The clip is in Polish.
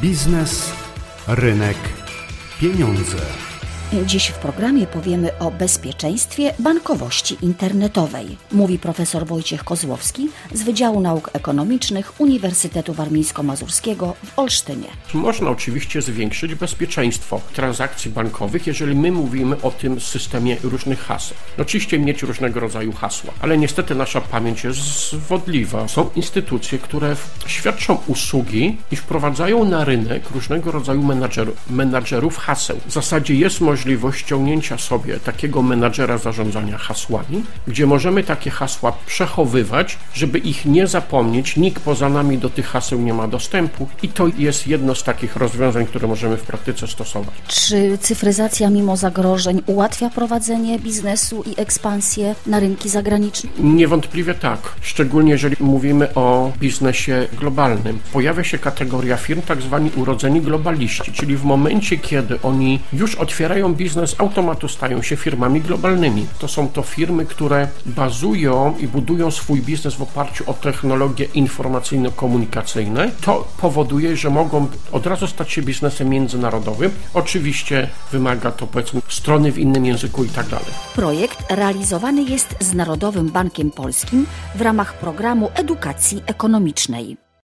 Biznes, rynek, pieniądze. Dziś w programie powiemy o bezpieczeństwie bankowości internetowej. Mówi profesor Wojciech Kozłowski z Wydziału Nauk Ekonomicznych Uniwersytetu Warmińsko-Mazurskiego w Olsztynie. Można oczywiście zwiększyć bezpieczeństwo transakcji bankowych, jeżeli my mówimy o tym systemie różnych haseł. Oczywiście mieć różnego rodzaju hasła, ale niestety nasza pamięć jest zwodliwa. Są instytucje, które świadczą usługi i wprowadzają na rynek różnego rodzaju menadżerów, menadżerów haseł. W zasadzie jest możliwość możliwość ściągnięcia sobie takiego menadżera zarządzania hasłami, gdzie możemy takie hasła przechowywać, żeby ich nie zapomnieć. Nikt poza nami do tych haseł nie ma dostępu i to jest jedno z takich rozwiązań, które możemy w praktyce stosować. Czy cyfryzacja mimo zagrożeń ułatwia prowadzenie biznesu i ekspansję na rynki zagraniczne? Niewątpliwie tak, szczególnie jeżeli mówimy o biznesie globalnym. Pojawia się kategoria firm tak zwani urodzeni globaliści, czyli w momencie, kiedy oni już otwierają biznes, automatu stają się firmami globalnymi. To są to firmy, które bazują i budują swój biznes w oparciu o technologie informacyjno-komunikacyjne. To powoduje, że mogą od razu stać się biznesem międzynarodowym. Oczywiście wymaga to powiedzmy strony w innym języku i tak dalej. Projekt realizowany jest z Narodowym Bankiem Polskim w ramach programu edukacji ekonomicznej.